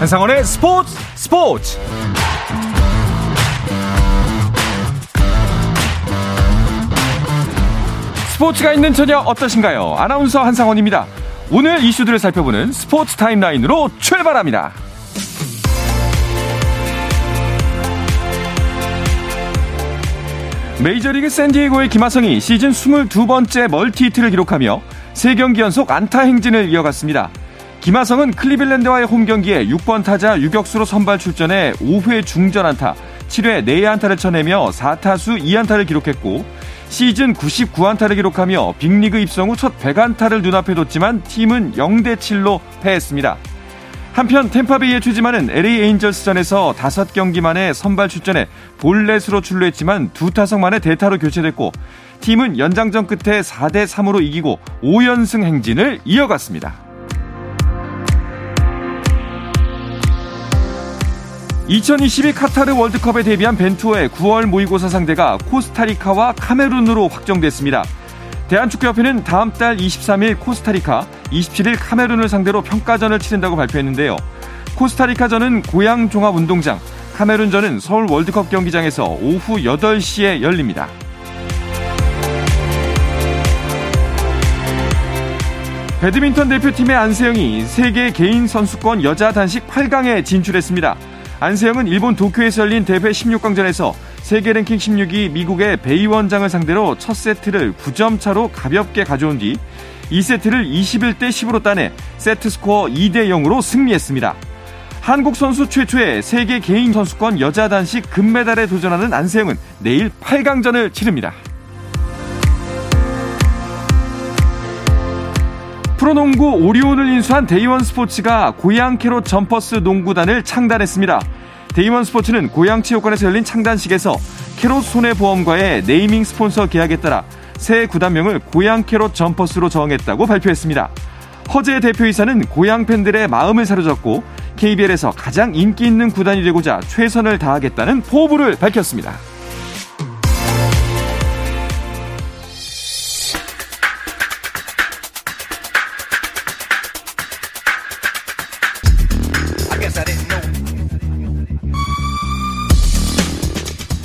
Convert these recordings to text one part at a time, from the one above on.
한상원의 스포츠 스포츠 스포츠가 있는 저녁 어떠신가요? 아나운서 한상원입니다. 오늘 이슈들을 살펴보는 스포츠 타임라인으로 출발합니다. 메이저리그 샌디에고의 김하성이 시즌 22번째 멀티히트를 기록하며 3경기 연속 안타 행진을 이어갔습니다. 김하성은 클리블랜드와의 홈 경기에 6번 타자 유격수로 선발 출전해 5회 중전 안타, 7회 4안타를 쳐내며 4타수 2안타를 기록했고 시즌 99안타를 기록하며 빅리그 입성 후 첫 100안타를 눈앞에 뒀지만 팀은 0대 7로 패했습니다. 한편 템파베이의 최지만은 LA 에인절스전에서 5경기 만에 선발 출전해 볼넷으로 출루했지만 두 타석 만에 대타로 교체됐고 팀은 연장전 끝에 4대 3으로 이기고 5연승 행진을 이어갔습니다. 2022 카타르 월드컵에 데뷔한 벤투어의 9월 모의고사 상대가 코스타리카와 카메룬으로 확정됐습니다. 대한축구협회는 다음 달 23일 코스타리카, 27일 카메룬을 상대로 평가전을 치른다고 발표했는데요. 코스타리카전은 고양 종합운동장, 카메룬전은 서울 월드컵 경기장에서 오후 8시에 열립니다. 배드민턴 대표팀의 안세영이 세계 개인 선수권 여자 단식 8강에 진출했습니다. 안세영은 일본 도쿄에서 열린 대회 16강전에서 세계 랭킹 16위 미국의 베이 원장을 상대로 첫 세트를 9점 차로 가볍게 가져온 뒤 2세트를 21대 10으로 따내 세트 스코어 2대 0으로 승리했습니다. 한국 선수 최초의 세계 개인 선수권 여자 단식 금메달에 도전하는 안세영은 내일 8강전을 치릅니다. 프로농구 오리온을 인수한 데이원 스포츠가 고양 캐롯 점퍼스 농구단을 창단했습니다. 데이원 스포츠는 고양 체육관에서 열린 창단식에서 캐롯 손해보험과의 네이밍 스폰서 계약에 따라 새 구단명을 고양 캐롯 점퍼스로 정했다고 발표했습니다. 허재 대표이사는 고양 팬들의 마음을 사로잡고 KBL에서 가장 인기 있는 구단이 되고자 최선을 다하겠다는 포부를 밝혔습니다.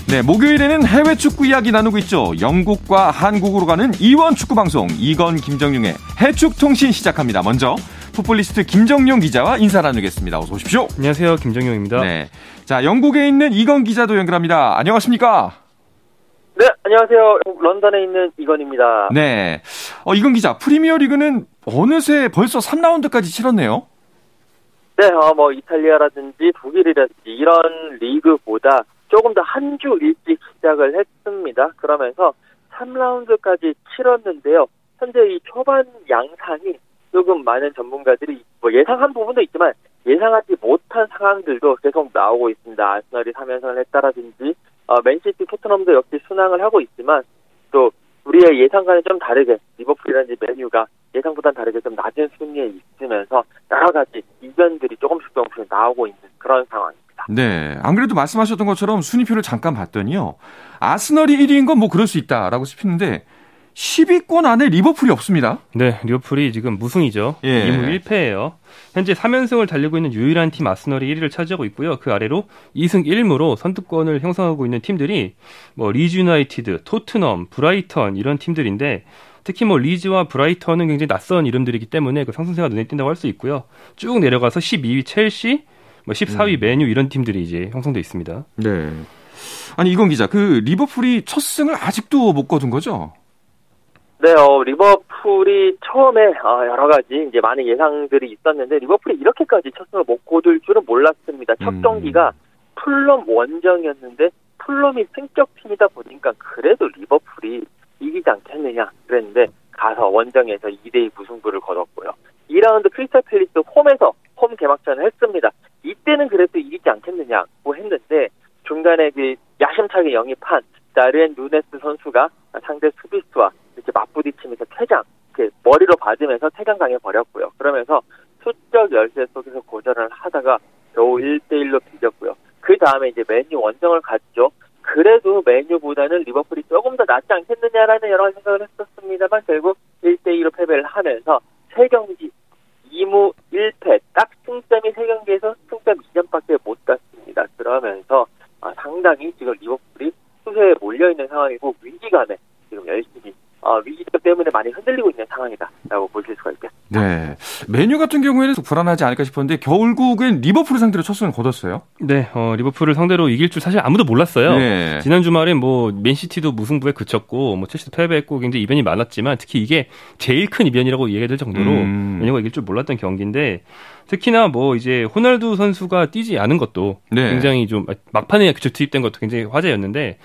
네, 목요일에는 해외 축구 이야기 나누고 있죠. 영국과 한국으로 가는 이원 축구 방송 이건 김정용의 해축 통신 시작합니다. 먼저 풋볼리스트 김정용 기자와 인사 나누겠습니다. 어서 오십시오. 안녕하세요. 김정용입니다. 네. 자, 영국에 있는 이건 기자도 연결합니다. 안녕하십니까? 네, 안녕하세요. 런던에 있는 이건입니다. 네. 어, 이건 기자, 프리미어 리그는 어느새 벌써 3라운드까지 치렀네요. 네, 어, 뭐, 이탈리아라든지 독일이라든지 이런 리그보다 조금 더 한 주 일찍 시작을 했습니다. 그러면서 3라운드까지 치렀는데요. 현재 이 초반 양상이 조금 많은 전문가들이 뭐 예상한 부분도 있지만 예상하지 못한 상황들도 계속 나오고 있습니다. 아스널이 3연승을 했다라든지 어, 맨시티, 토트넘도 역시 순항을 하고 있지만 또 우리의 예상과는 좀 다르게 리버풀이라든지 메뉴가 예상보다 다르게 좀 낮은 순위에 있으면서 여러 가지 이변들이 조금씩 조금씩 나오고 있는 그런 상황입니다. 네. 안 그래도 말씀하셨던 것처럼 순위표를 잠깐 봤더니요. 아스널이 1위인 건 뭐 그럴 수 있다라고 싶었는데 10위권 안에 리버풀이 없습니다. 네, 리버풀이 지금 무승이죠. 예. 2무 1패예요. 현재 3연승을 달리고 있는 유일한 팀 아스널이 1위를 차지하고 있고요. 그 아래로 2승 1무로 선두권을 형성하고 있는 팀들이 뭐 리즈 유나이티드, 토트넘, 브라이턴 이런 팀들인데 특히 뭐 리즈와 브라이턴은 굉장히 낯선 이름들이기 때문에 그 상승세가 눈에 띈다고 할 수 있고요. 쭉 내려가서 12위 첼시, 뭐 14위 음. 메뉴 이런 팀들이 이제 형성돼 있습니다. 네. 아니 이건 기자, 그 리버풀이 첫 승을 아직도 못 거둔 거죠? 네, 어, 리버풀이 처음에 어, 여러 가지 이제 많은 예상들이 있었는데 리버풀이 이렇게까지 첫 승을 못 거둘 줄은 몰랐습니다. 첫 음. 경기가 풀럼 원정이었는데 풀럼이 승격팀이다 보니까 그래도 리버풀이 이기지 않겠느냐 그랬는데 가서 원정에서 2대2 무승부를 거뒀고요. 2라운드 크리스탈 팰리스 홈에서 홈 개막전을 했습니다. 이때는 그래도 이기지 않겠느냐고 했는데 중간에 그 야심차게 영입한 다르엔 누네스 선수가 상대 수비수와 이렇게 맞부딪히면서 퇴장, 이렇게 머리로 받으면서 퇴장 당해 버렸고요. 그러면서 수적 열세 속에서 고전을 하다가 겨우 1대1로 비겼고요. 그 다음에 이제 메뉴 원정을 갔죠. 그래도 메뉴보다는 리버풀이 조금 더 낫지 않겠느냐라는 여러 생각을 했었습니다만 결국 1대2로 패배를 하면서 3경기 2무 1패 딱 승점이 3경기에서 승점 2점밖에 못 갔습니다. 그러면서 아, 상당히 지금 리버풀이 수세에 몰려있는 상황이고 위기감에 지금 열심히 어, 위기점 때문에 많이 흔들리고 있는 상황이다라고 보실 수가 있겠습니다. 네. 메뉴 같은 경우에는 불안하지 않을까 싶었는데 결국엔 리버풀을 상대로 첫 승을 거뒀어요. 네, 어, 리버풀을 상대로 이길 줄 사실 아무도 몰랐어요. 네. 지난 주말에 뭐 맨시티도 무승부에 그쳤고 뭐 첼시도 패배했고 굉장히 이변이 많았지만 특히 이게 제일 큰 이변이라고 얘기될 정도로 음. 맨유가 이길 줄 몰랐던 경기인데 특히나 뭐 이제 호날두 선수가 뛰지 않은 것도 네. 굉장히 좀 막판에 교체 투입된 것도 굉장히 화제였는데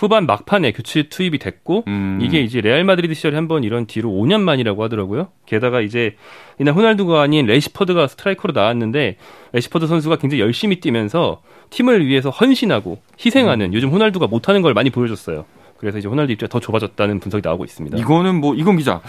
후반 막판에 교체 투입이 됐고 음. 이게 이제 레알 마드리드 시절에 한 번 이런 뒤로 5년 만이라고 하더라고요. 게다가 이제 이날 호날두가 아닌 래시퍼드가 스트라이커로 나왔는데 래시퍼드 선수가 굉장히 열심히 뛰면서 팀을 위해서 헌신하고 희생하는 음. 요즘 호날두가 못하는 걸 많이 보여줬어요. 그래서 이제 호날두 입장이 더 좁아졌다는 분석이 나오고 있습니다. 이거는 뭐 이건 기자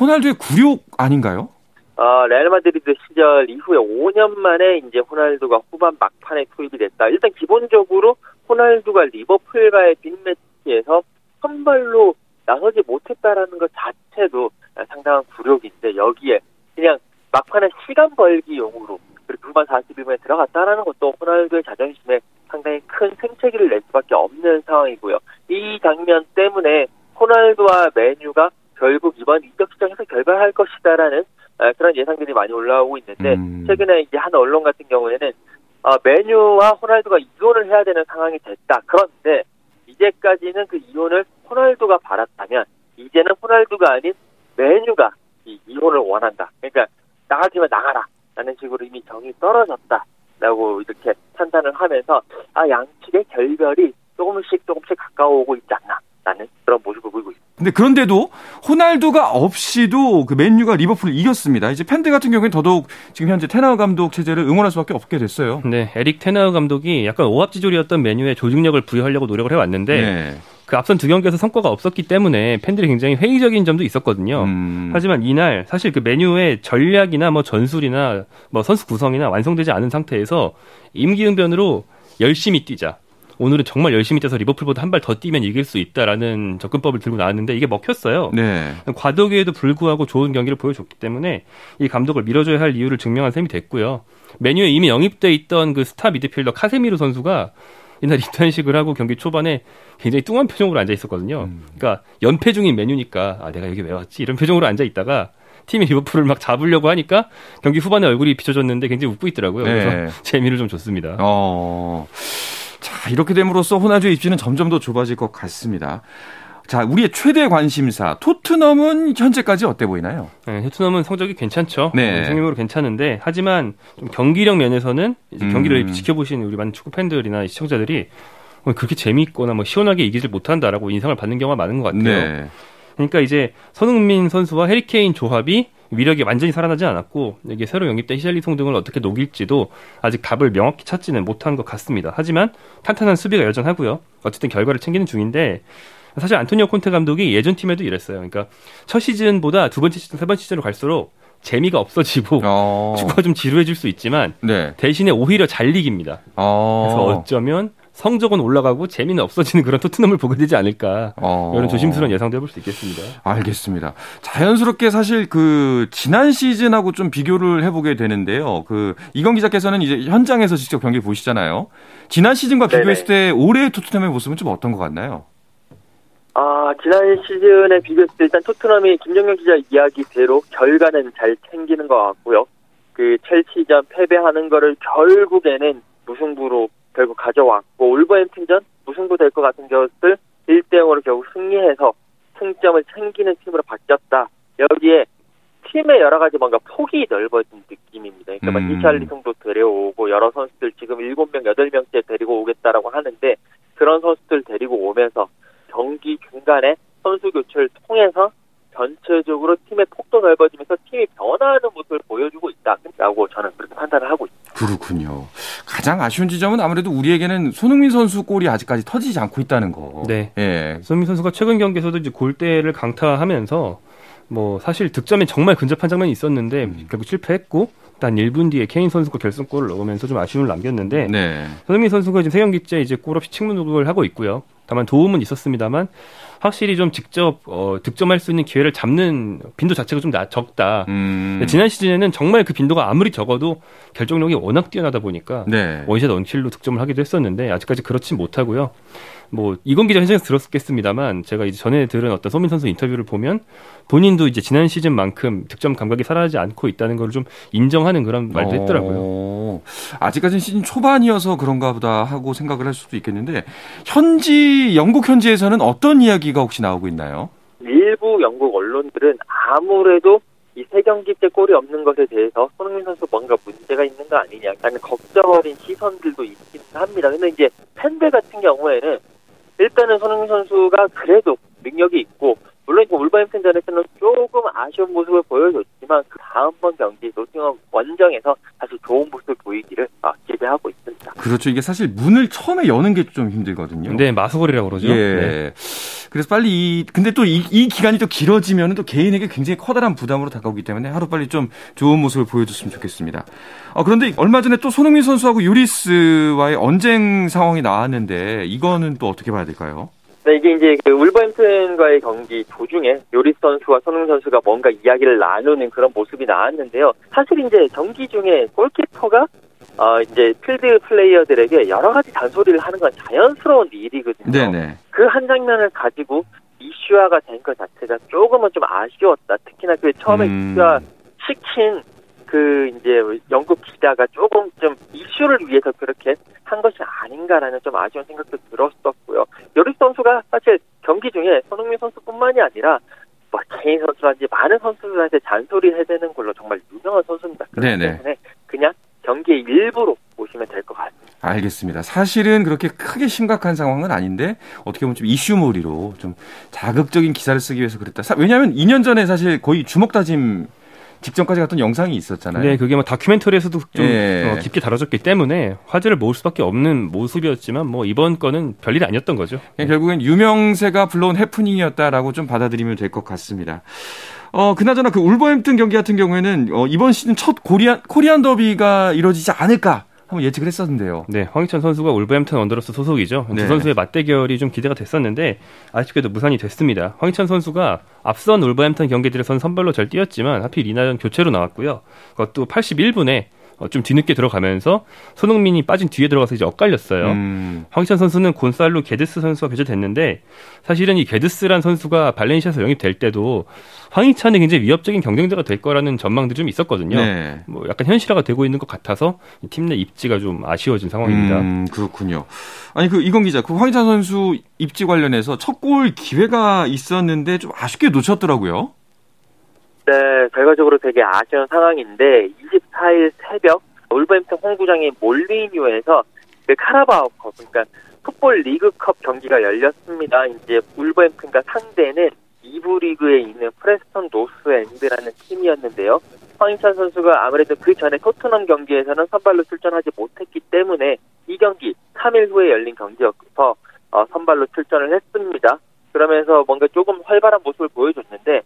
호날두의 굴욕 아닌가요? 어, 레알 마드리드 시절 이후에 5년 만에 이제 호날두가 후반 막판에 투입이 됐다. 일단 기본적으로 호날두가 리버풀과의 빅매치에서 선발로 나서지 못했다라는 것 자체도 상당한 굴욕인데 여기에 그냥 막판에 시간 벌기용으로 그리고 후반 41분에 들어갔다라는 것도 호날두의 자존심에 상당히 큰 생채기를 낼 수밖에 없는 상황이고요. 이 장면 때문에 호날두와 메뉴가 결국 이번 이적 시장에서 결별할 것이다라는 그런 예상들이 많이 올라오고 있는데 음. 최근에 이제 한 언론 같은 경우에는 어, 메뉴와 호날두가 이혼을 해야 되는 상황이 됐다. 그런데 이제까지는 그 이혼을 호날두가 바랐다면 이제는 호날두가 아닌 메뉴가 이 이혼을 원한다. 그러니까 나갈 테면 나가라. 라는 식으로 이미 정이 떨어졌다. 라고 이렇게 판단을 하면서 아 양측의 결별이 조금씩 조금씩 가까워오고 있지 않나. 근데 그런데도 호날두가 없이도 그 맨유가 리버풀을 이겼습니다. 이제 팬들 같은 경우에는 더더욱 지금 현재 테나우 감독 체제를 응원할 수밖에 없게 됐어요. 네, 에릭 테나우 감독이 약간 오합지졸이었던 맨유에 조직력을 부여하려고 노력을 해왔는데 네. 그 앞선 두 경기에서 성과가 없었기 때문에 팬들이 굉장히 회의적인 점도 있었거든요. 음. 하지만 이날 사실 그 메뉴의 전략이나 뭐 전술이나 뭐 선수 구성이나 완성되지 않은 상태에서 임기응변으로 열심히 뛰자. 오늘은 정말 열심히 뛰어서 리버풀보다 한 발 더 뛰면 이길 수 있다라는 접근법을 들고 나왔는데 이게 먹혔어요. 네. 과도기에도 불구하고 좋은 경기를 보여줬기 때문에 이 감독을 밀어줘야 할 이유를 증명한 셈이 됐고요. 메뉴에 이미 영입돼 있던 그 스타 미드필더 카세미르 선수가 이날 입단식을 하고 경기 초반에 굉장히 뚱한 표정으로 앉아 있었거든요. 음. 그러니까 연패 중인 메뉴니까 아 내가 여기 왜 왔지 이런 표정으로 앉아 있다가 팀이 리버풀을 막 잡으려고 하니까 경기 후반에 얼굴이 비춰졌는데 굉장히 웃고 있더라고요. 그래서 네. 재미를 좀 줬습니다. 어. 자, 이렇게 됨으로써 호나주의 입지는 점점 더 좁아질 것 같습니다. 자, 우리의 최대 관심사 토트넘은 현재까지 어때 보이나요? 네, 토트넘은 성적이 괜찮죠. 네. 성적으로 괜찮은데 하지만 좀 경기력 면에서는 이제 경기를 음. 지켜보신 우리 많은 축구 팬들이나 시청자들이 뭐 그렇게 재미있거나 뭐 시원하게 이기질 못한다라고 인상을 받는 경우가 많은 것 같아요. 네. 그러니까 이제 손흥민 선수와 해리케인 조합이 위력이 완전히 살아나지 않았고 이게 새로 영입된 히샬리송 등을 어떻게 녹일지도 아직 답을 명확히 찾지는 못한 것 같습니다. 하지만 탄탄한 수비가 여전하고요. 어쨌든 결과를 챙기는 중인데 사실 안토니오 콘테 감독이 예전 팀에도 이랬어요. 그러니까 첫 시즌보다 두 번째 시즌, 세 번째 시즌으로 갈수록 재미가 없어지고 어... 축구가 좀 지루해질 수 있지만 네. 대신에 오히려 잘 이깁니다. 어... 그래서 어쩌면 성적은 올라가고 재미는 없어지는 그런 토트넘을 보게 되지 않을까 어. 이런 조심스러운 예상도 해볼 수 있겠습니다. 알겠습니다. 자연스럽게 사실 그 지난 시즌하고 좀 비교를 해보게 되는데요. 그 이건 기자께서는 이제 현장에서 직접 경기 보시잖아요. 지난 시즌과 네네. 비교했을 때 올해의 토트넘의 모습은 좀 어떤 것 같나요? 아, 지난 시즌에 비교했을 때 일단 토트넘이 김정현 기자 이야기대로 결과는 잘 챙기는 것 같고요. 그 첼시전 패배하는 거를 결국에는 무승부로 결국 가져왔고 울버햄튼전 무승부 될 것 같은 것을 1대 0으로 결국 승리해서 승점을 챙기는 팀으로 바뀌었다. 여기에 팀의 여러 가지 뭔가 폭이 넓어진 느낌입니다. 그러니까 뭐 음. 이샬리송도 데려오고 여러 선수들 지금 7명, 8명째 데리고 오겠다라고 하는데 그런 선수들 데리고 오면서 경기 중간에 선수 교체를 통해서 전체적으로 팀의 폭도 넓어지면서 팀이 변화하는 모습을 보여주고 있다라고 저는 그렇게 판단을 하고 있습니다. 그렇군요. 가장 아쉬운 지점은 아무래도 우리에게는 손흥민 선수 골이 아직까지 터지지 않고 있다는 거. 네. 예. 손흥민 선수가 최근 경기에서도 이제 골대를 강타하면서 뭐 사실 득점에 정말 근접한 장면이 있었는데 음. 결국 실패했고 단 1분 뒤에 케인 선수가 결승골을 넣으면서 좀 아쉬움을 남겼는데 네. 손흥민 선수가 지금 세 경기째 이제 골 없이 침묵을 하고 있고요. 다만 도움은 있었습니다만 확실히 좀 직접 어, 득점할 수 있는 기회를 잡는 빈도 자체가 좀 나, 적다. 음. 지난 시즌에는 정말 그 빈도가 아무리 적어도 결정력이 워낙 뛰어나다 보니까 네. 원샷 원킬로 득점을 하기도 했었는데 아직까지 그렇진 못하고요. 뭐 이건 기자 현장에서 들었겠습니다만 제가 이제 전에 들은 어떤 소민 선수 인터뷰를 보면 본인도 이제 지난 시즌만큼 득점 감각이 살아나지 않고 있다는 걸 좀 인정하는 그런 말도 했더라고요. 어, 아직까지는 시즌 초반이어서 그런가 보다 하고 생각을 할 수도 있겠는데 현지 영국 현지에서는 어떤 이야기가 혹시 나오고 있나요? 일부 영국 언론들은 아무래도 이 세 경기째 골이 없는 것에 대해서 손흥민 선수 뭔가 문제가 있는 거 아니냐 라는 걱정 어린 시선들도 있긴 합니다. 근데 이제 팬들 같은 경우에는 일단은 손흥민 선수가 그래도 능력이 있고 물론 울버햄튼전에서는 조금 아쉬운 모습을 보여줬지만 그 다음번 경기 노팅엄 원정에서 다시 좋은 모습을 보이기를 아, 기대하고 있습니다. 그렇죠. 이게 사실 문을 처음에 여는 게 좀 힘들거든요. 네, 마수거리라고 그러죠. 예. 네. 그래서 빨리 이 근데 또이 이 기간이 또 길어지면 또 개인에게 굉장히 커다란 부담으로 다가오기 때문에 하루 빨리 좀 좋은 모습을 보여줬으면 좋겠습니다. 어, 그런데 얼마 전에 또 손흥민 선수하고 유리스와의 언쟁 상황이 나왔는데 이거는 또 어떻게 봐야 될까요? 네, 이게 이제 그 울버햄튼과의 경기 도중에 요리스 선수와 손흥민 선수가 뭔가 이야기를 나누는 그런 모습이 나왔는데요. 사실 이제 경기 중에 골키퍼가 어 이제 필드 플레이어들에게 여러 가지 잔소리를 하는 건 자연스러운 일이거든요. 네네. 그 한 장면을 가지고 이슈화가 된 것 자체가 조금은 좀 아쉬웠다. 특히나 그 처음에 음. 이슈화 시킨 그 이제 영국 기자가 조금 좀 이슈를 위해서 그렇게 한 것이 아닌가라는 좀 아쉬운 생각도 들었었고요. 요리스 선수가 사실 경기 중에 손흥민 선수뿐만이 아니라 뭐 개인 선수라든지 많은 선수들한테 잔소리를 해대는 걸로 정말 유명한 선수입니다. 그렇기 네네. 때문에 그냥 경기의 일부로 보시면 될 것 같습니다. 알겠습니다. 사실은 그렇게 크게 심각한 상황은 아닌데 어떻게 보면 좀 이슈몰이로 좀 자극적인 기사를 쓰기 위해서 그랬다. 왜냐하면 2년 전에 사실 거의 주먹 다짐 직전까지 갔던 영상이 있었잖아요. 네, 그게 뭐 다큐멘터리에서도 좀 예. 어, 깊게 다뤄졌기 때문에 화제를 모을 수밖에 없는 모습이었지만 뭐 이번 건은 별일이 아니었던 거죠. 네. 결국엔 유명세가 불러온 해프닝이었다라고 좀 받아들이면 될 것 같습니다. 어, 그나저나 그 울버햄튼 경기 같은 경우에는 어, 이번 시즌 첫 코리안, 코리안 더비가 이루어지지 않을까 한번 예측을 했었는데요. 네, 황희찬 선수가 울버햄튼 원더러스 소속이죠. 네. 두 선수의 맞대결이 좀 기대가 됐었는데 아쉽게도 무산이 됐습니다. 황희찬 선수가 앞선 울버햄튼 경기들에선 선발로 잘 뛰었지만 하필 이날은 교체로 나왔고요. 그것도 81분에 어, 좀 뒤늦게 들어가면서 손흥민이 빠진 뒤에 들어가서 이제 엇갈렸어요. 음. 황희찬 선수는 곤살로 게드스 선수가 교체됐는데 사실은 이 게드스란 선수가 발렌시아에서 영입될 때도 황희찬이 굉장히 위협적인 경쟁자가 될 거라는 전망도 좀 있었거든요. 네. 뭐 약간 현실화가 되고 있는 것 같아서 팀 내 입지가 좀 아쉬워진 상황입니다. 음, 그렇군요. 아니 그 이건 기자, 그 황희찬 선수 입지 관련해서 첫 골 기회가 있었는데 좀 아쉽게 놓쳤더라고요. 네, 결과적으로 되게 아쉬운 상황인데 24일 새벽 울버햄튼 홈구장인 몰리뉴에서 그 카라바오컵 그러니까 풋볼 리그컵 경기가 열렸습니다. 이제 울버햄튼과 상대는 2부 리그에 있는 프레스턴 노스 엔드라는 팀이었는데요. 황희찬 선수가 아무래도 그 전에 토트넘 경기에서는 선발로 출전하지 못했기 때문에 이 경기 3일 후에 열린 경기여서 어, 선발로 출전을 했습니다. 그러면서 뭔가 조금 활발한 모습을 보여줬는데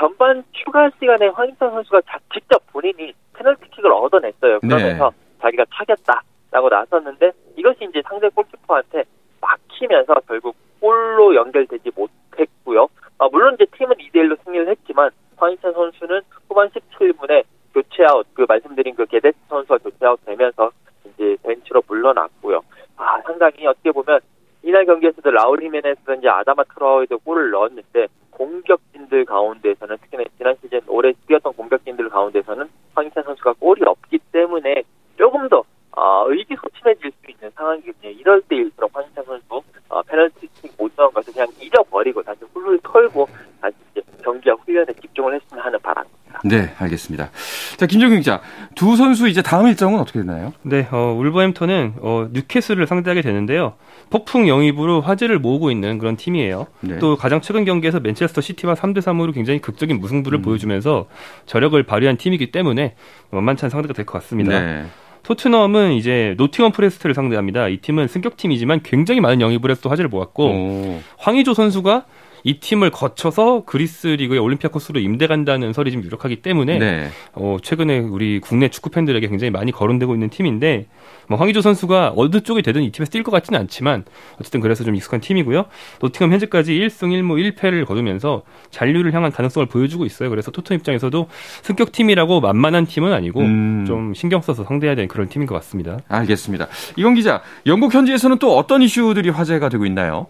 전반 추가 시간에 황희찬 선수가 직접 본인이 페널티킥을 얻어냈어요. 네. 그러면서 네. 자기가 차겠다라고 나섰는데 이것이 이제 상대 골키퍼한테 막히면서 결국 골로 연결되지 못했고요. 아, 물론 이제 팀은 2대1로 승리를 했지만 황인찬 선수는 후반 17분에 교체아웃, 그 말씀드린 그 게데스 선수가 교체아웃 되면서 이제 벤치로 물러났고요. 아, 상당히 어떻게 보면 이날 경기에서도 라울 히메네스든지 아다마 트라우에도 골을 넣었는데 공격진들 가운데서는 특히나 지난 시즌 올해 뛰었던 공격진들 가운데서는 황희찬 선수가 골이 없기 때문에 조금 더 어, 의기소침해질 수 있는 상황이거든요. 이럴 때일수록 황희찬 선수 어, 페널티킥 못 넣은 것을 그냥 잊어버리고 다시 훌훌 털고 다시 이제 경기와 훈련에 집중을 했으면 하는 바람입니다. 네, 알겠습니다. 자, 김정규 기자, 두 선수 이제 다음 일정은 어떻게 되나요? 네, 어, 울버햄턴은 어, 뉴캐슬을 상대하게 되는데요. 폭풍 영입으로 화제를 모으고 있는 그런 팀이에요. 네. 또 가장 최근 경기에서 맨체스터 시티와 3대 3으로 굉장히 극적인 무승부를 음. 보여주면서 저력을 발휘한 팀이기 때문에 만만치 않은 상대가 될 것 같습니다. 네. 토트넘은 이제 노팅엄 포레스트를 상대합니다. 이 팀은 승격팀이지만 굉장히 많은 영입을 해서 또 화제를 모았고 오. 황의조 선수가 이 팀을 거쳐서 그리스 리그의 올림피아코스로 임대 간다는 설이 좀 유력하기 때문에 네. 어, 최근에 우리 국내 축구 팬들에게 굉장히 많이 거론되고 있는 팀인데 뭐 황의조 선수가 어느 쪽이 되든 이 팀에서 뛸 것 같지는 않지만 어쨌든 그래서 좀 익숙한 팀이고요. 노팅엄 현재까지 1승 1무 1패를 거두면서 잔류를 향한 가능성을 보여주고 있어요. 그래서 토트 입장에서도 승격 팀이라고 만만한 팀은 아니고 음. 좀 신경 써서 상대해야 되는 그런 팀인 것 같습니다. 알겠습니다. 이건 기자, 영국 현지에서는 또 어떤 이슈들이 화제가 되고 있나요?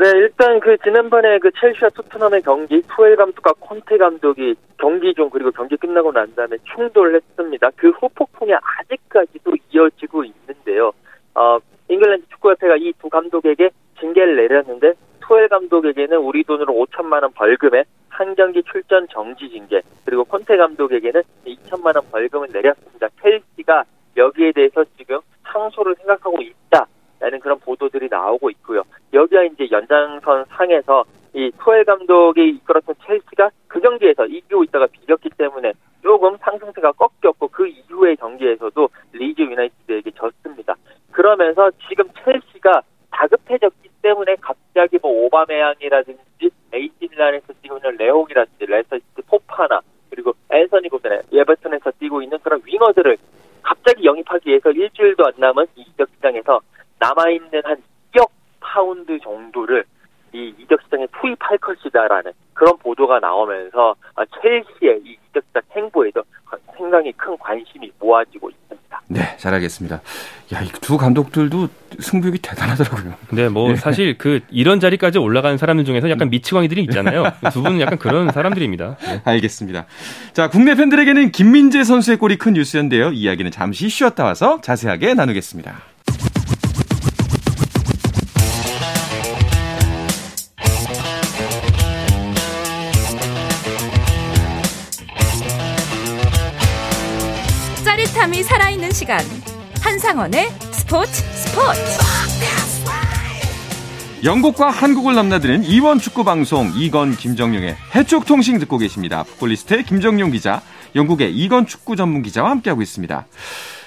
네, 일단 그 지난번에 그 첼시와 토트넘의 경기 투엘 감독과 콘테 감독이 경기 중 그리고 경기 끝나고 난 다음에 충돌했습니다. 그 후폭풍이 아직까지도 이어지고 있는데요. 어, 잉글랜드 축구협회가 이 두 감독에게 징계를 내렸는데 투헬 감독에게는 우리 돈으로 5천만 원 벌금에 한 경기 출전 정지 징계 그리고 콘테 감독에게는 2천만 원 벌금을 내렸습니다. 첼시가 여기에 대해서 지금 상소를 생각하고 있다라는 그런 보도들이 나오고 있고요. 여기가 이제 연장선 상에서 이 투헬 감독이 이끌었던 첼시가 그 경기에서 이기고 있다가 비겼기 때문에 조금 상승세가 꺾였고 그 이후의 경기에서도 리즈 유나이티드에게 졌습니다. 그러면서 지금 첼시가 다급해졌기 때문에 갑자기 뭐 오바메양이라든지 AC 밀란에서 뛰고 있는 레앙이라든지 레스터시티 포파나 그리고 앤서니 고든의 에버튼에서 뛰고 있는 그런 윙어들을 갑자기 영입하기 위해서 일주일도 안 남은 이 이적 시장에서 남아있는 한 2억 파운드 정도를 이 이적 시장에 투입할 것이다라는 그런 보도가 나오면서 아, 첼시의 이 이적 시장 행보에도 상당히 큰 관심이 모아지고 있습니다. 네, 잘 알겠습니다. 야, 이 두 감독들도 승부욕이 대단하더라고요. 네, 뭐 네. 사실 그 이런 자리까지 올라간 사람들 중에서 약간 미치광이들이 있잖아요. 두 분은 약간 그런 사람들입니다. 네. 알겠습니다. 자, 국내 팬들에게는 김민재 선수의 골이 큰 뉴스였는데요. 이야기는 잠시 쉬었다 와서 자세하게 나누겠습니다. 살아있는 시간 한상원의 스포츠 스포츠 영국과 한국을 넘나드는 이원 축구 방송 이건 김정용의 해쪽 통신 듣고 계십니다. 풋볼리스트의 김정용 기자, 영국의 이건 축구 전문 기자와 함께하고 있습니다.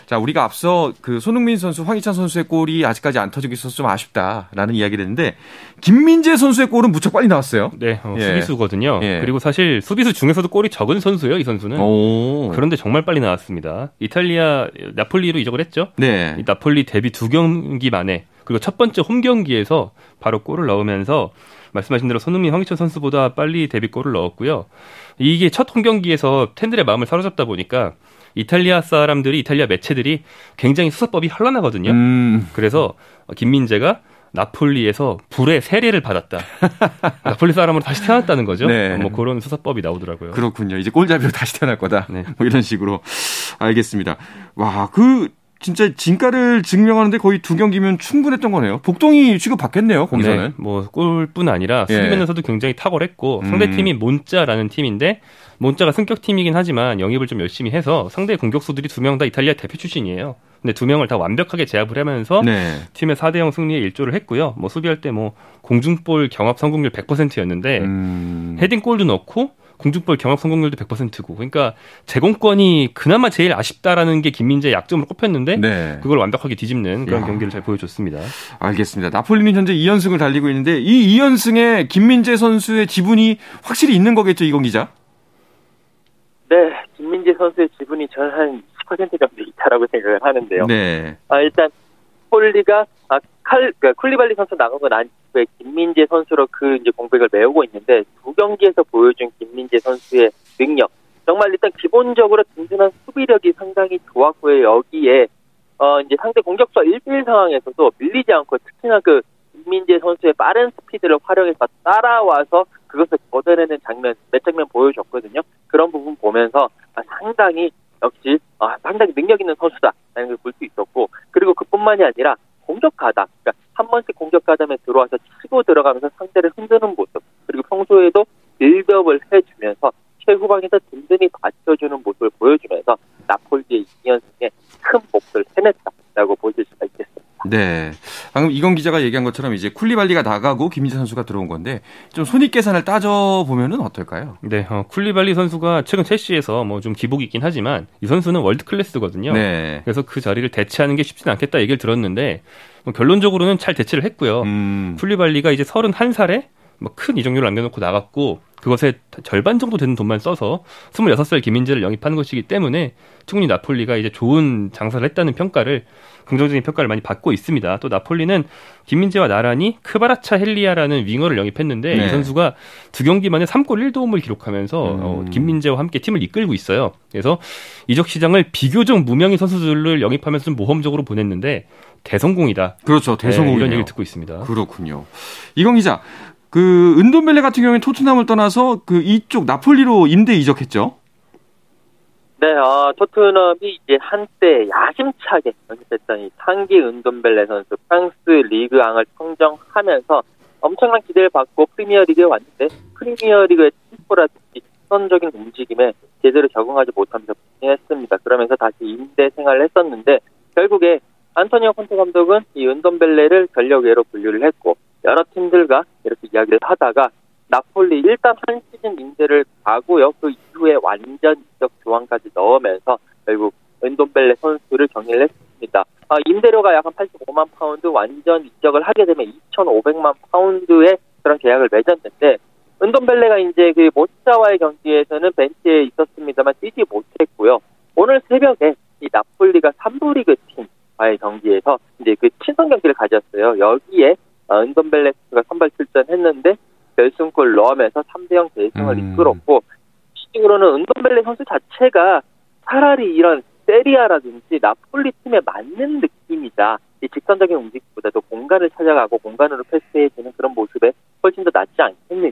자, 우리가 앞서 그 손흥민 선수, 황희찬 선수의 골이 아직까지 안 터지고 있어서 좀 아쉽다라는 이야기를 했는데 김민재 선수의 골은 무척 빨리 나왔어요. 네, 어, 예. 수비수거든요. 예. 그리고 사실 수비수 중에서도 골이 적은 선수예요, 이 선수는. 오. 그런데 정말 빨리 나왔습니다. 이탈리아 나폴리로 이적을 했죠. 네. 나폴리 데뷔 두 경기 만에 그리고 첫 번째 홈 경기에서 바로 골을 넣으면서 말씀하신 대로 손흥민, 황희찬 선수보다 빨리 데뷔골을 넣었고요. 이게 첫 홈 경기에서 팬들의 마음을 사로잡다 보니까 이탈리아 사람들이 이탈리아 매체들이 굉장히 수사법이 현란하거든요. 음. 그래서 김민재가 나폴리에서 불의 세례를 받았다. 나폴리 사람으로 다시 태어났다는 거죠. 네. 뭐 그런 수사법이 나오더라고요. 그렇군요. 이제 골잡이로 다시 태어날 거다. 네. 뭐 이런 식으로 알겠습니다. 와, 그 진짜 진가를 증명하는데 거의 두 경기면 충분했던 거네요. 복동이 취급받겠네요, 거기서는. 네, 뭐 골뿐 아니라 예. 수비면에서도 예. 굉장히 탁월했고 음. 상대팀이 몬짜라는 팀인데 몬짜가 승격팀이긴 하지만 영입을 좀 열심히 해서 상대 공격수들이 두 명 다 이탈리아 대표 출신이에요. 근데 두 명을 다 완벽하게 제압을 하면서 네. 팀의 4대 0 승리에 일조를 했고요. 뭐 수비할 때 뭐 공중볼 경합 성공률 100%였는데 음. 헤딩골도 넣고 공중볼 경합 성공률도 100%고 그러니까 제공권이 그나마 제일 아쉽다라는 게 김민재의 약점으로 꼽혔는데 네. 그걸 완벽하게 뒤집는 그런 야. 경기를 잘 보여줬습니다. 알겠습니다. 나폴리는 현재 2연승을 달리고 있는데 이 2연승에 김민재 선수의 지분이 확실히 있는 거겠죠, 이건 기자? 네, 김민재 선수의 지분이 저는 한10% 정도 있다라고 생각을 하는데요. 네. 아, 일단 폴리가 아, 칼, 그러니까 쿨리발리 선수 나가고 난 후에 김민재 선수로 그 이제 공백을 메우고 있는데 두 경기에서 보여준 김민재 선수의 능력 정말 일단 기본적으로 든든한 수비력이 상당히 좋았고요. 여기에 어 이제 상대 공격수 1대1 상황에서도 밀리지 않고 특히나 그 김민재 선수의 빠른 스피드를 활용해서 따라와서 그것을 걷어내는 장면 몇 장면 보여줬거든요. 그런 부분 보면서 아, 상당히 역시 아, 상당히 능력 있는 선수다 라는 걸 볼 수 있었고 그리고 그뿐만이 아니라 공격하다. 그러니까 한 번씩 공격 가담에 들어와서 치고 들어가면서 상대를 흔드는 모습. 그리고 평소에도 빌드업을 해주면서 최후방에서 든든히 받쳐주는 모습을 보여주면서 나폴리의 2연승에 큰 몫을 해냈다라고 보실. 네. 방금 이건 기자가 얘기한 것처럼 이제 쿨리발리가 나가고 김민재 선수가 들어온 건데 좀 손익 계산을 따져 보면은 어떨까요? 네, 어, 쿨리발리 선수가 최근 첼시에서 뭐 좀 기복이 있긴 하지만 이 선수는 월드 클래스거든요. 네. 그래서 그 자리를 대체하는 게 쉽지는 않겠다 얘기를 들었는데 뭐 결론적으로는 잘 대체를 했고요. 음. 쿨리발리가 이제 31살에 뭐 큰 이적료를 남겨놓고 나갔고 그것의 절반 정도 되는 돈만 써서 26살 김민재를 영입하는 것이기 때문에 충분히 나폴리가 이제 좋은 장사를 했다는 평가를 긍정적인 평가를 많이 받고 있습니다. 또 나폴리는 김민재와 나란히 크바라츠헬리아라는 윙어를 영입했는데 네. 이 선수가 두 경기 만에 3골 1도움을 기록하면서 음. 어, 김민재와 함께 팀을 이끌고 있어요. 그래서 이적 시장을 비교적 무명의 선수들을 영입하면서 좀 모험적으로 보냈는데 대성공이다. 그렇죠. 대성공 네, 이런 얘기를 듣고 있습니다. 그렇군요. 이광 기자, 그 은돈벨레 같은 경우에 토트넘을 떠나서 그 이쪽 나폴리로 임대 이적했죠. 네, 어, 토트넘이 이제 한때 야심차게 연습했던 이 상기 은돈벨레 선수 프랑스 리그왕을 청정하면서 엄청난 기대를 받고 프리미어리그에 왔는데 프리미어리그의 템포라든지 선적인 움직임에 제대로 적응하지 못하면서 불행했습니다. 그러면서 다시 임대 생활을 했었는데 결국에 안토니오 콘테 감독은 이 은돈벨레를 전력외로 분류를 했고 여러 팀들과 이렇게 이야기를 하다가 나폴리 일단 한 시즌 임대를 가고요. 그 이후에 완전 이적 조항까지 넣으면서 결국 은돈벨레 선수를 정리를 했습니다. 아, 임대료가 약 한 85만 파운드 완전 이적을 하게 되면 2,500만 파운드의 그런 계약을 맺었는데 은돈벨레가 이제 그 모차와의 경기에서는 벤치에 있었습니다만 뛰지 못했고요. 오늘 새벽에 이 나폴리가 3부 리그 팀과의 경기에서 이제 그 친선 경기를 가졌어요. 여기에 어, 은돈벨레 선수가 선발 출전했는데 결승골 넣으면서 3대0 대승을 음. 이끌었고 시적으로는 은돈벨레 선수 자체가 차라리 이런 세리아라든지 나폴리 팀에 맞는 느낌이다. 이 직선적인 움직임보다도 공간을 찾아가고 공간으로 패스해주는 그런 모습에 훨씬 더 낫지 않겠느냐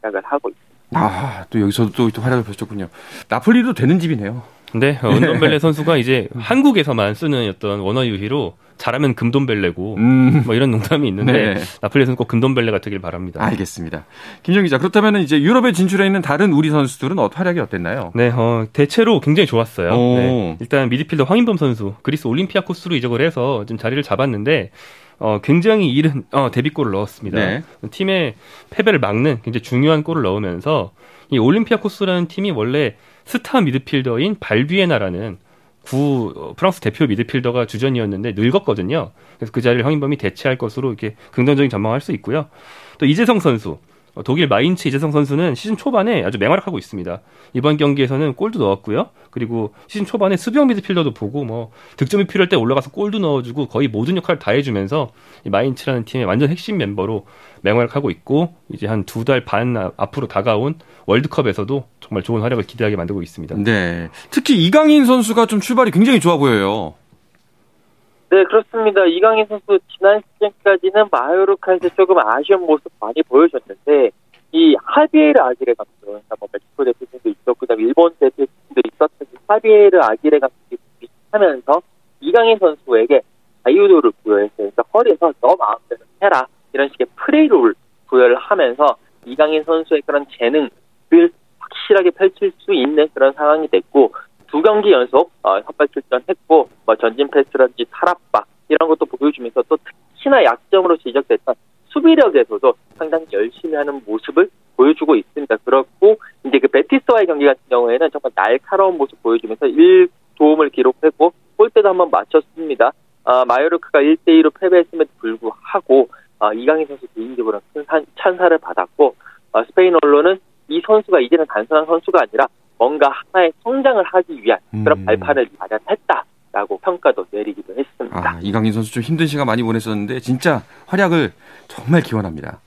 생각을 하고 있습니다. 아, 또 여기서도 또, 또 활약을 펼쳤군요. 나폴리도 되는 집이네요. 네, 은돈벨레 선수가 이제 한국에서만 쓰는 어떤 원어 유희로 잘하면 금돈벨레고 음. 뭐 이런 농담이 있는데 네. 나폴리에서는 꼭 금돈벨레가 되길 바랍니다. 알겠습니다. 김정 기자 그렇다면 이제 유럽에 진출해 있는 다른 우리 선수들은 어, 활약이 어땠나요? 네, 어, 대체로 굉장히 좋았어요. 네, 일단 미드필더 황인범 선수 그리스 올림피아 코스로 이적을 해서 좀 자리를 잡았는데 어, 굉장히 이른 어, 데뷔골을 넣었습니다. 네. 팀의 패배를 막는 굉장히 중요한 골을 넣으면서 이 올림피아 코스라는 팀이 원래 스타 미드필더인 발비에나라는 구 어, 프랑스 대표 미드필더가 주전이었는데 늙었거든요. 그래서 그 자리를 황인범이 대체할 것으로 이렇게 긍정적인 전망할 수 있고요. 또 이재성 선수 어, 독일 마인츠 이재성 선수는 시즌 초반에 아주 맹활약하고 있습니다. 이번 경기에서는 골도 넣었고요. 그리고 시즌 초반에 수비형 미드필더도 보고 뭐 득점이 필요할 때 올라가서 골도 넣어주고 거의 모든 역할을 다 해주면서 이 마인츠라는 팀의 완전 핵심 멤버로 맹활약하고 있고 이제 한 두 달 반 앞으로 다가온 월드컵에서도 정말 좋은 활약을 기대하게 만들고 있습니다. 네. 특히 이강인 선수가 좀 출발이 굉장히 좋아 보여요. 네, 그렇습니다. 이강인 선수 지난 시즌까지는 마요르카에서 조금 아쉬운 모습 많이 보여줬는데 이 하비에르 아기레 감독, 그러니까 뭐 멕시코 대표팀도 있었고 그다음에 일본 대표팀도 있었던 하비에르 아기레 감독이 하면서 이강인 선수에게 자유도를 부여했어요. 그러니까 허리에서 너 마음대로 해라 이런 식의 프레이를 부여를 하면서 이강인 선수의 그런 재능을 확실하게 펼칠 수 있는 그런 상황이 됐고 두 경기 연속 어, 선발 출전했고 뭐 전진 패스라든지 탈압박 이런 것도 보여주면서 또 특히나 약점으로 지적됐던 수비력에서도 상당히 열심히 하는 모습을 보여주고 있습니다. 그렇고 이제 그 베티스와의 경기 같은 경우에는 정말 날카로운 모습 보여주면서 1 도움을 기록했고 골대도 한번 맞췄습니다. 아, 마요르크가 1대2로 패배했음에도 불구하고 아, 이강인 선수 개인적으로 큰 찬사를 받았고 아, 스페인 언론은 이 선수가 이제는 단순한 선수가 아니라 뭔가 하나의 성장을 하기 위한 그런 음. 발판을 마련했다라고 평가도 내리기도 했습니다. 아, 이강인 선수 좀 힘든 시간 많이 보냈었는데 진짜 활약을 정말 기원합니다.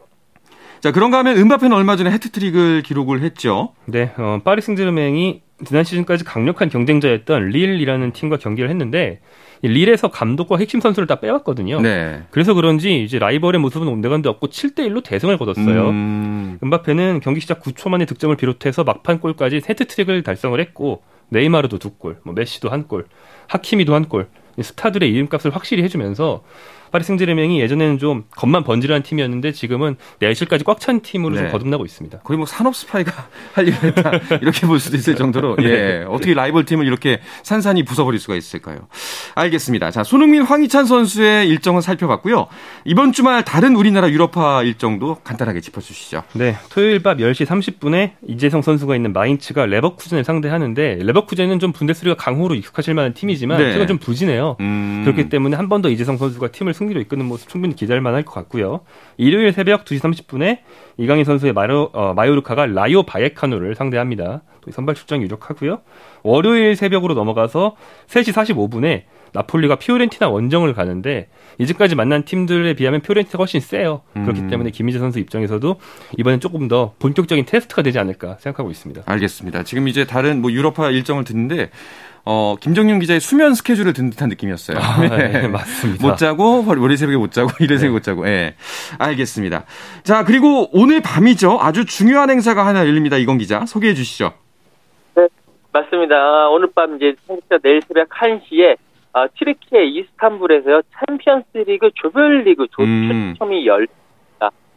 자, 그런가 하면 은바페는 얼마 전에 해트트릭을 기록을 했죠. 네, 어, 파리 승제르맹이 지난 시즌까지 강력한 경쟁자였던 릴이라는 팀과 경기를 했는데 릴에서 감독과 핵심 선수를 다 빼왔거든요. 네. 그래서 그런지 이제 라이벌의 모습은 온데간데 없고 7대 1로 대승을 거뒀어요. 음... 은바페는 경기 시작 9초 만에 득점을 비롯해서 막판 골까지 세트 트릭을 달성을 했고 네이마르도 두 골, 뭐 메시도 한 골, 하키미도 한 골. 스타들의 이름값을 확실히 해주면서 파리 생제르맹이 예전에는 좀 겉만 번지르한 팀이었는데 지금은 내실까지 꽉 찬 팀으로 네. 좀 거듭나고 있습니다. 거의 뭐 산업 스파이가 할 일을 했다 이렇게 볼 수도 있을 정도로 네. 예 어떻게 라이벌 팀을 이렇게 산산이 부숴버릴 수가 있을까요? 알겠습니다. 자 손흥민, 황희찬 선수의 일정은 살펴봤고요. 이번 주말 다른 우리나라 유럽파 일정도 간단하게 짚어주시죠. 네, 토요일 밤 10시 30분에 이재성 선수가 있는 마인츠가 레버쿠젠을 상대하는데 레버쿠젠은 좀 분데스리가 강호로 익숙하실 만한 팀이지만 네. 제가 좀 부진해요. 음... 그렇기 때문에 한 번 더 이재성 선수가 팀을 승리로 이끄는 모습 충분히 기대할 만할 것 같고요. 일요일 새벽 2시 30분에 이강인 선수의 마요, 어, 마요르카가 라이오 바예카노를 상대합니다. 또 선발 출장 유력하고요. 월요일 새벽으로 넘어가서 3시 45분에 나폴리가 피오렌티나 원정을 가는데 이제까지 만난 팀들에 비하면 피오렌티나가 훨씬 세요. 그렇기 음. 때문에 김희재 선수 입장에서도 이번엔 조금 더 본격적인 테스트가 되지 않을까 생각하고 있습니다. 알겠습니다. 지금 이제 다른 뭐 유럽파 일정을 듣는데 어, 김정윤 기자의 수면 스케줄을 든 듯한 느낌이었어요. 아, 네, 맞습니다. 못 자고, 월요일 새벽에 못 자고, 일요일 새벽에 네. 못 자고, 예. 네. 알겠습니다. 자, 그리고 오늘 밤이죠. 아주 중요한 행사가 하나 열립니다. 이건 기자. 소개해 주시죠. 네, 맞습니다. 오늘 밤 이제 청취자 내일 새벽 1시에 어, 튀르키예 이스탄불에서요 챔피언스 리그 조별리그 조추첨이 음. 열립니다.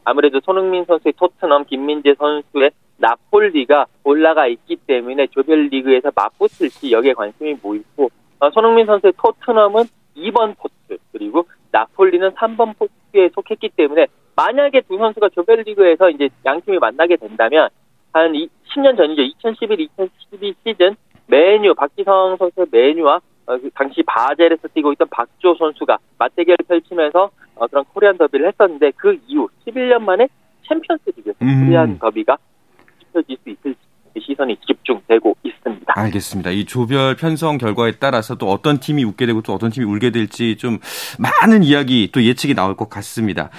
아무래도 손흥민 선수의 토트넘, 김민재 선수의 나폴리가 올라가 있기 때문에 조별리그에서 맞붙을지 여기에 관심이 모이고 어, 손흥민 선수의 토트넘은 2번 포트 그리고 나폴리는 3번 포트에 속했기 때문에 만약에 두 선수가 조별리그에서 이제 양 팀이 만나게 된다면 한 10년 전이죠. 2011-2012 시즌 맨유 박지성 선수의 맨유와 어, 그 당시 바젤에서 뛰고 있던 박주호 선수가 맞대결을 펼치면서 어, 그런 코리안 더비를 했었는데 그 이후 11년 만에 챔피언스 리그 음. 코리안 더비가 펼쳐질 수 있을지 시선이 집중되고 있습니다. 알겠습니다. 이 조별 편성 결과에 따라서 또 어떤 팀이 웃게 되고 또 어떤 팀이 울게 될지 좀 많은 이야기 또 예측이 나올 것 같습니다.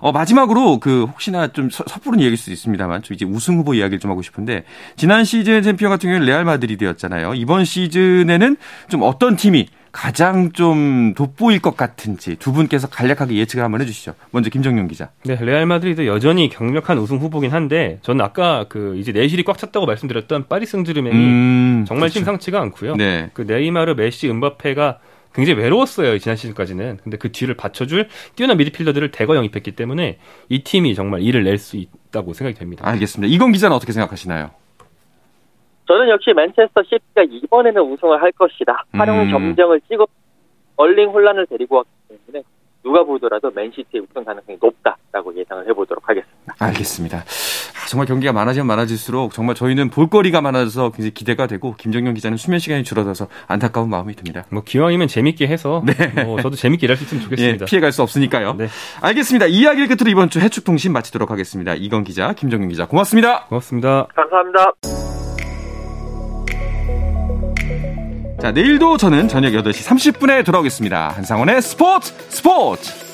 어, 마지막으로 그 혹시나 좀 섣부른 이야기일 수도 있습니다만 좀 이제 우승 후보 이야기를 좀 하고 싶은데 지난 시즌 챔피언 같은 경우는 레알 마드리드였잖아요. 이번 시즌에는 좀 어떤 팀이 가장 좀 돋보일 것 같은지 두 분께서 간략하게 예측을 한번 해주시죠. 먼저 김정용 기자. 네, 레알 마드리드 여전히 강력한 우승 후보긴 한데 저는 아까 그 이제 내실이 꽉 찼다고 말씀드렸던 파리 생제르맹이 음, 정말 그렇죠. 심상치가 않고요. 네. 그 네이마르, 메시, 음바페가 굉장히 외로웠어요 지난 시즌까지는. 근데 그 뒤를 받쳐줄 뛰어난 미드필더들을 대거 영입했기 때문에 이 팀이 정말 일을 낼 수 있다고 생각이 됩니다. 알겠습니다. 이건 기자는 어떻게 생각하시나요? 저는 역시 맨체스터 시티가 이번에는 우승을 할 것이다. 활용 음. 점정을 찍어 얼링 혼란을 데리고 왔기 때문에 누가 보더라도 맨시티의 우승 가능성이 높다라고 예상을 해보도록 하겠습니다. 알겠습니다. 아, 정말 경기가 많아지면 많아질수록 정말 저희는 볼거리가 많아져서 굉장히 기대가 되고 김정경 기자는 수면 시간이 줄어들어서 안타까운 마음이 듭니다. 뭐 기왕이면 재밌게 해서 네. 뭐 저도 재밌게 일할 수 있으면 좋겠습니다. 예, 피해갈 수 없으니까요. 네. 알겠습니다. 이야기를 끝으로 이번 주 해축통신 마치도록 하겠습니다. 이건 기자, 김정경 기자 고맙습니다. 고맙습니다. 감사합니다. 자, 내일도 저는 저녁 8시 30분에 돌아오겠습니다. 한상원의 스포츠 스포츠!